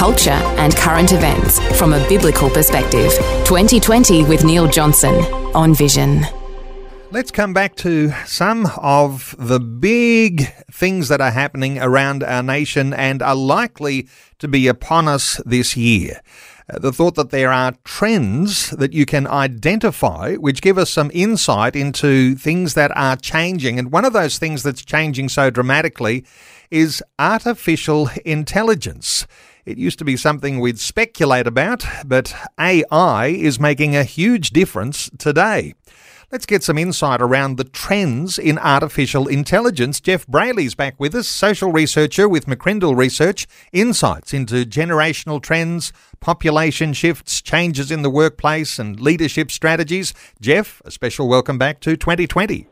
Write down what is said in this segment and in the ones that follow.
culture, and current events from a biblical perspective. 2020 with Neil Johnson on Vision. Let's come back to some of the big things that are happening around our nation and are likely to be upon us this year. Uh, the thought that there are trends that you can identify which give us some insight into things that are changing. And one of those things that's changing so dramatically is artificial intelligence. It used to be something we'd speculate about, but AI is making a huge difference today. Let's get some insight around the trends in artificial intelligence. Jeff Brailey's back with us, social researcher with McCrindle Research, insights into generational trends, population shifts, changes in the workplace, and leadership strategies. Jeff, a special welcome back to 2020.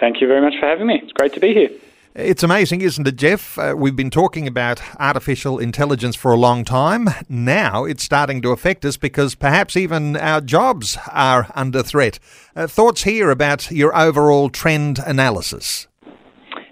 Thank you very much for having me. It's great to be here. It's amazing, isn't it, Jeff? Uh, we've been talking about artificial intelligence for a long time. Now it's starting to affect us because perhaps even our jobs are under threat. Uh, thoughts here about your overall trend analysis?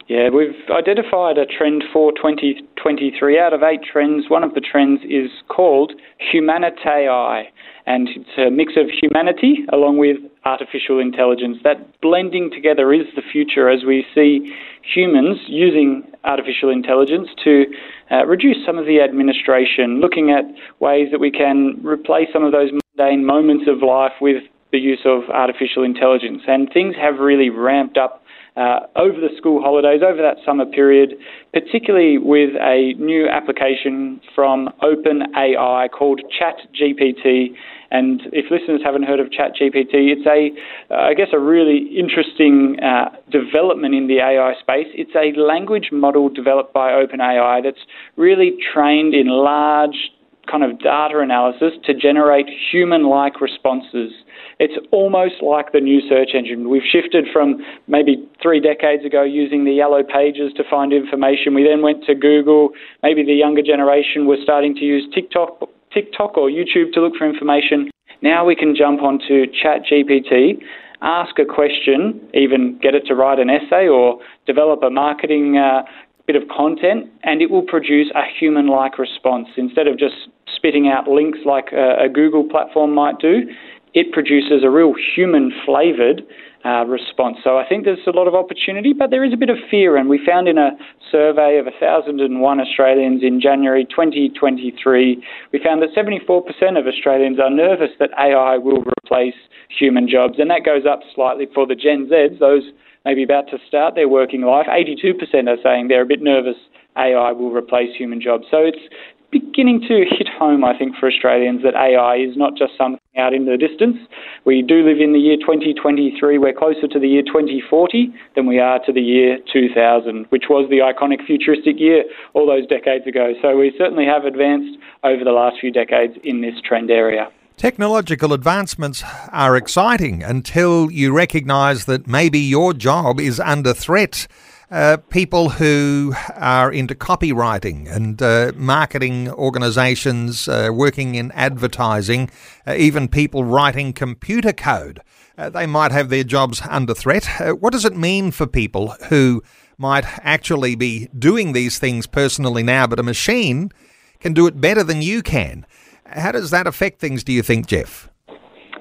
Yeah, we've identified a trend for 2023. Out of eight trends, one of the trends is called HumanitAI and it's a mix of humanity along with artificial intelligence. That blending together is the future as we see humans using artificial intelligence to uh, reduce some of the administration, looking at ways that we can replace some of those mundane moments of life with the use of artificial intelligence. And things have really ramped up uh, over the school holidays, over that summer period, particularly with a new application from OpenAI called ChatGPT. And if listeners haven't heard of ChatGPT, it's a, uh, I guess, a really interesting uh, development in the AI space. It's a language model developed by OpenAI that's really trained in large kind of data analysis to generate human-like responses. It's almost like the new search engine. We've shifted from maybe three decades ago using the yellow pages to find information. We then went to Google. Maybe the younger generation was starting to use TikTok TikTok or YouTube to look for information. Now we can jump onto ChatGPT, ask a question, even get it to write an essay or develop a marketing uh, bit of content, and it will produce a human like response. Instead of just spitting out links like a, a Google platform might do, it produces a real human flavored uh, response. So I think there's a lot of opportunity, but there is a bit of fear. And we found in a survey of 1,001 Australians in January 2023, we found that 74% of Australians are nervous that AI will replace human jobs. And that goes up slightly for the Gen Zs, those maybe about to start their working life. 82% are saying they're a bit nervous AI will replace human jobs. So it's beginning to hit home, I think, for Australians that AI is not just something out in the distance. We do live in the year 2023. We're closer to the year 2040 than we are to the year 2000, which was the iconic futuristic year all those decades ago. So we certainly have advanced over the last few decades in this trend area. Technological advancements are exciting until you recognise that maybe your job is under threat uh, people who are into copywriting and uh, marketing organizations, uh, working in advertising, uh, even people writing computer code. Uh, they might have their jobs under threat. what does it mean for people who might actually be doing these things personally now, but a machine can do it better than you can? How does that affect things, do you think, Jeff?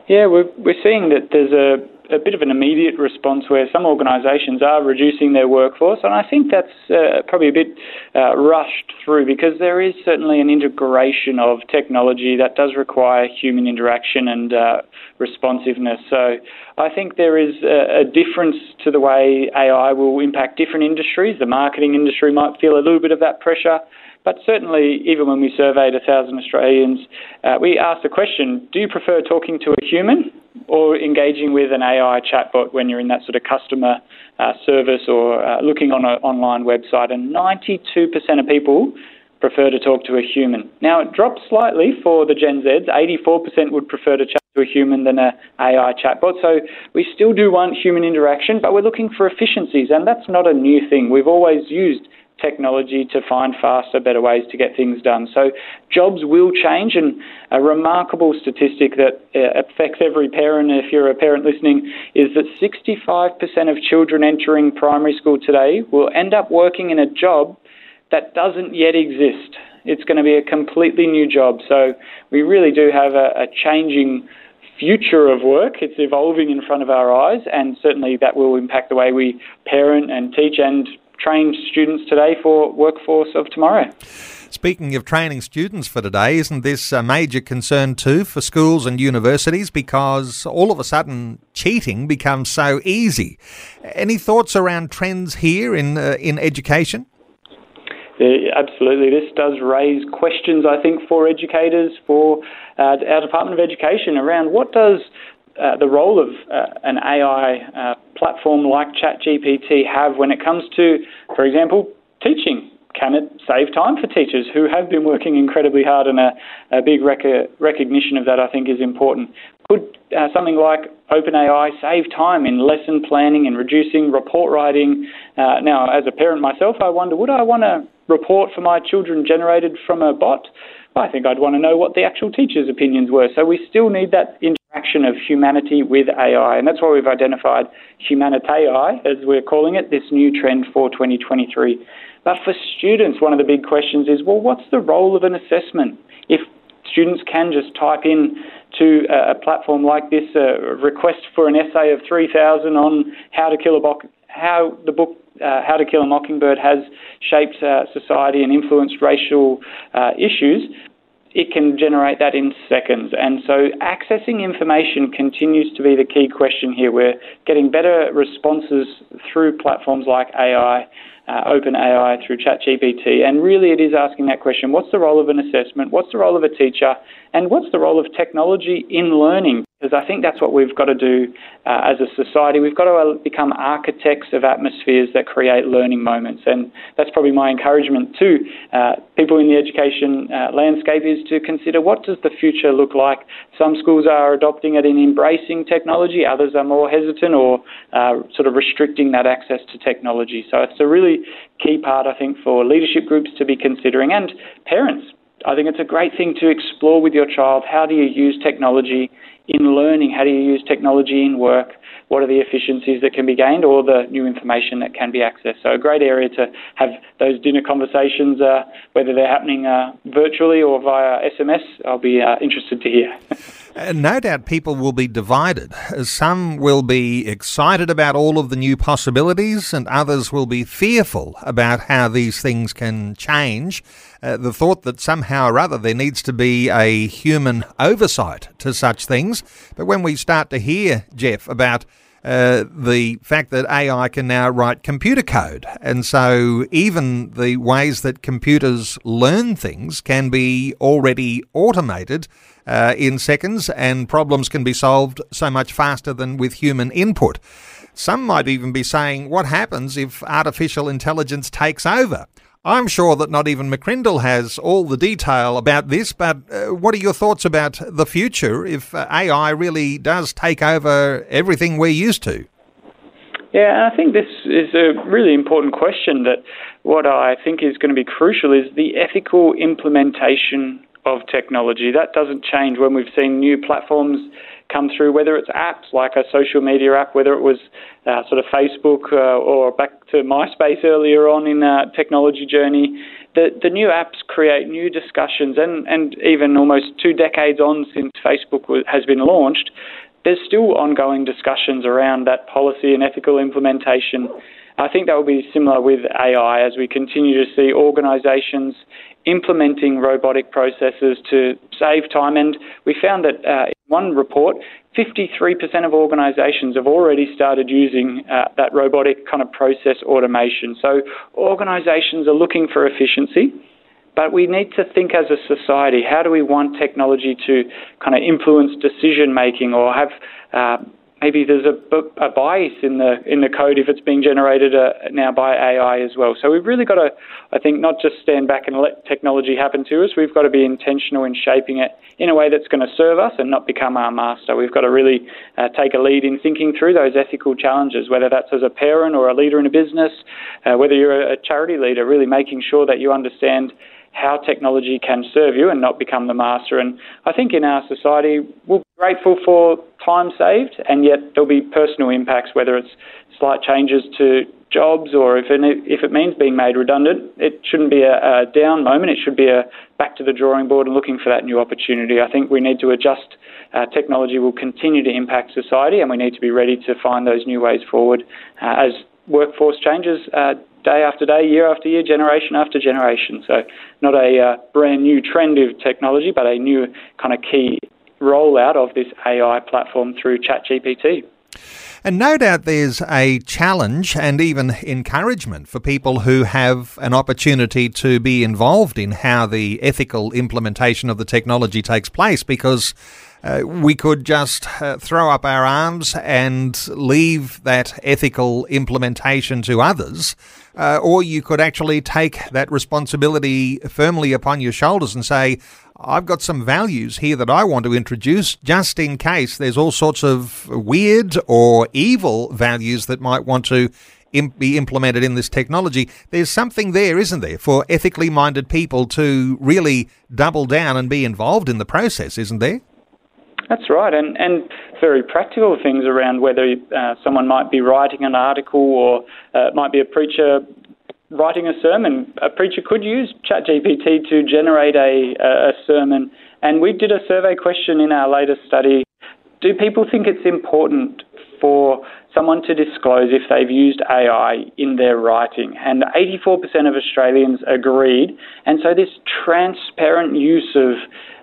Yeah, we're, we're seeing that there's a a bit of an immediate response where some organisations are reducing their workforce, and I think that's uh, probably a bit uh, rushed through because there is certainly an integration of technology that does require human interaction and uh, responsiveness. So I think there is a, a, difference to the way AI will impact different industries. The marketing industry might feel a little bit of that pressure. But certainly, even when we surveyed 1,000 Australians, uh, we asked the question do you prefer talking to a human or engaging with an AI chatbot when you're in that sort of customer uh, service or uh, looking on an online website? And 92% of people prefer to talk to a human. Now, it drops slightly for the Gen Zs. 84% would prefer to chat to a human than an AI chatbot. So we still do want human interaction, but we're looking for efficiencies, and that's not a new thing. We've always used technology to find faster, better ways to get things done. So jobs will change, and a remarkable statistic that uh, affects every parent, if you're a parent listening, is that 65% of children entering primary school today will end up working in a job that doesn't yet exist. It's going to be a completely new job. So we really do have a, a changing future of work. It's evolving in front of our eyes, and certainly that will impact the way we parent and teach and train students today for workforce of tomorrow. Speaking of training students for today, isn't this a major concern too for schools and universities because all of a sudden cheating becomes so easy? Any thoughts around trends here in uh, in education? Yeah, absolutely. This does raise questions, I think, for educators, for uh, our Department of Education around what does uh, the role of uh, an AI uh, platform like ChatGPT have when it comes to, for example, teaching? Can it save time for teachers who have been working incredibly hard? And a, a big rec- recognition of that, I think, is important. Could uh, something like OpenAI save time in lesson planning and reducing report writing? Uh, now, as a parent myself, I wonder would I want a report for my children generated from a bot, I think I'd want to know what the actual teacher's opinions were. So we still need that interaction of humanity with AI, and that's why we've identified HumanitAI, as we're calling it, this new trend for 2023. But for students, one of the big questions is, well, what's the role of an assessment? If students can just type in to a platform like this, a request for an essay of 3,000 on how to kill a how the book uh, How to Kill a Mockingbird has shaped uh, society and influenced racial uh, issues, it can generate that in seconds. And so accessing information continues to be the key question here. We're getting better responses through platforms like AI, uh, OpenAI, through ChatGPT. And really it is asking that question what's the role of an assessment? What's the role of a teacher? And what's the role of technology in learning? Because I think that's what we've got to do uh, as a society. We've got to uh, become architects of atmospheres that create learning moments. And that's probably my encouragement to uh, people in the education uh, landscape is to consider what does the future look like. Some schools are adopting it and embracing technology, others are more hesitant or uh, sort of restricting that access to technology. So it's a really key part, I think, for leadership groups to be considering and parents I think it's a great thing to explore with your child. How do you use technology in learning? How do you use technology in work? What are the efficiencies that can be gained or the new information that can be accessed? So, a great area to have those dinner conversations, uh, whether they're happening uh, virtually or via SMS. I'll be uh, interested to hear. No doubt people will be divided. Some will be excited about all of the new possibilities, and others will be fearful about how these things can change. Uh, the thought that somehow or other there needs to be a human oversight to such things. But when we start to hear, Jeff, about uh, the fact that AI can now write computer code. And so even the ways that computers learn things can be already automated uh, in seconds, and problems can be solved so much faster than with human input. Some might even be saying, what happens if artificial intelligence takes over? I'm sure that not even McCrindle has all the detail about this, but uh, what are your thoughts about the future if uh, AI really does take over everything we're used to? Yeah, I think this is a really important question that what I think is going to be crucial is the ethical implementation of technology. That doesn't change when we've seen new platforms come through, whether it's apps like a social media app, whether it was uh, sort of Facebook uh, or back to MySpace earlier on in the technology journey. The, the new apps create new discussions, and, and even almost two decades on since Facebook has been launched, there's still ongoing discussions around that policy and ethical implementation. I think that will be similar with AI as we continue to see organisations implementing robotic processes to save time. And we found that uh, in one report, 53% of organisations have already started using uh, that robotic kind of process automation. So organisations are looking for efficiency. But we need to think as a society, how do we want technology to kind of influence decision making or have uh, maybe there's a, a bias in the in the code if it's being generated uh, now by AI as well. So we've really got to, I think, not just stand back and let technology happen to us. We've got to be intentional in shaping it in a way that's going to serve us and not become our master. We've got to really uh, take a lead in thinking through those ethical challenges, whether that's as a parent or a leader in a business, uh, whether you're a charity leader, really making sure that you understand how technology can serve you and not become the master. And I think in our society, we'll be grateful for time saved, and yet there'll be personal impacts, whether it's slight changes to jobs or if it, if it means being made redundant. It shouldn't be a, a down moment. It should be a back to the drawing board and looking for that new opportunity. I think we need to adjust. Uh, technology will continue to impact society, and we need to be ready to find those new ways forward uh, as workforce changes uh, day after day, year after year, generation after generation. So, not a uh, brand new trend of technology, but a new kind of key rollout of this AI platform through ChatGPT. And no doubt there's a challenge and even encouragement for people who have an opportunity to be involved in how the ethical implementation of the technology takes place because uh, we could just uh, throw up our arms and leave that ethical implementation to others. Uh, or you could actually take that responsibility firmly upon your shoulders and say, I've got some values here that I want to introduce just in case there's all sorts of weird or evil values that might want to be implemented in this technology. There's something there, isn't there, for ethically minded people to really double down and be involved in the process, isn't there? That's right, and, and very practical things around whether uh, someone might be writing an article or uh, might be a preacher writing a sermon. A preacher could use ChatGPT to generate a, a sermon. And we did a survey question in our latest study. Do people think it's important for someone to disclose if they've used AI in their writing? And 84% of Australians agreed. And so this transparent use of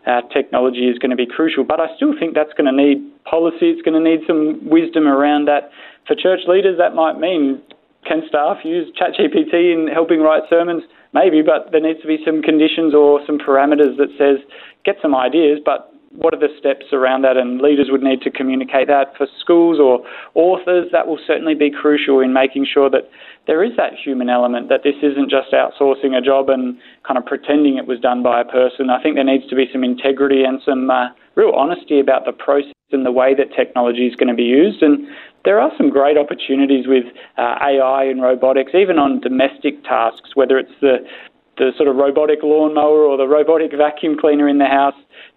uh, technology is going to be crucial. But I still think that's going to need policy. It's going to need some wisdom around that. For church leaders, that might mean can staff use ChatGPT in helping write sermons? Maybe, but there needs to be some conditions or some parameters that says get some ideas, but what are the steps around that? And leaders would need to communicate that for schools or authors. That will certainly be crucial in making sure that there is that human element, that this isn't just outsourcing a job and kind of pretending it was done by a person. I think there needs to be some integrity and some uh, real honesty about the process and the way that technology is going to be used. And there are some great opportunities with uh, AI and robotics, even on domestic tasks, whether it's the the sort of robotic lawnmower or the robotic vacuum cleaner in the house.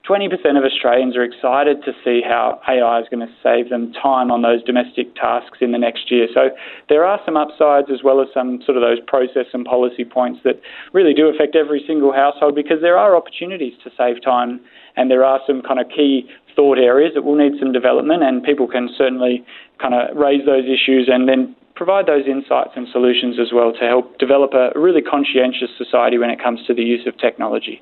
20% of Australians are excited to see how AI is going to save them time on those domestic tasks in the next year. So there are some upsides as well as some sort of those process and policy points that really do affect every single household because there are opportunities to save time and there are some kind of key thought areas that will need some development, and people can certainly kind of raise those issues and then provide those insights and solutions as well to help develop a really conscientious society when it comes to the use of technology.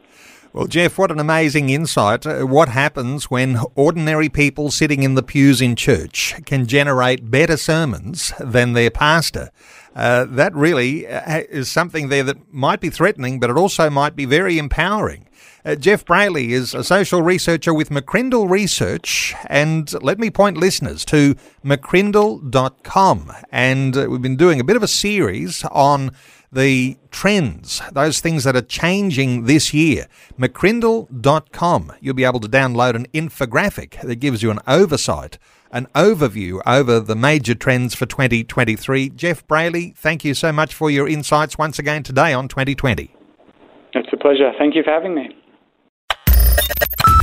Well, Jeff, what an amazing insight. Uh, what happens when ordinary people sitting in the pews in church can generate better sermons than their pastor? Uh, that really uh, is something there that might be threatening, but it also might be very empowering. Uh, Jeff Brailey is a social researcher with McCrindle Research, and let me point listeners to mccrindle.com. And uh, we've been doing a bit of a series on the trends, those things that are changing this year. McCrindle.com. You'll be able to download an infographic that gives you an oversight, an overview over the major trends for 2023. Jeff Brailey, thank you so much for your insights once again today on 2020. It's a pleasure. Thank you for having me.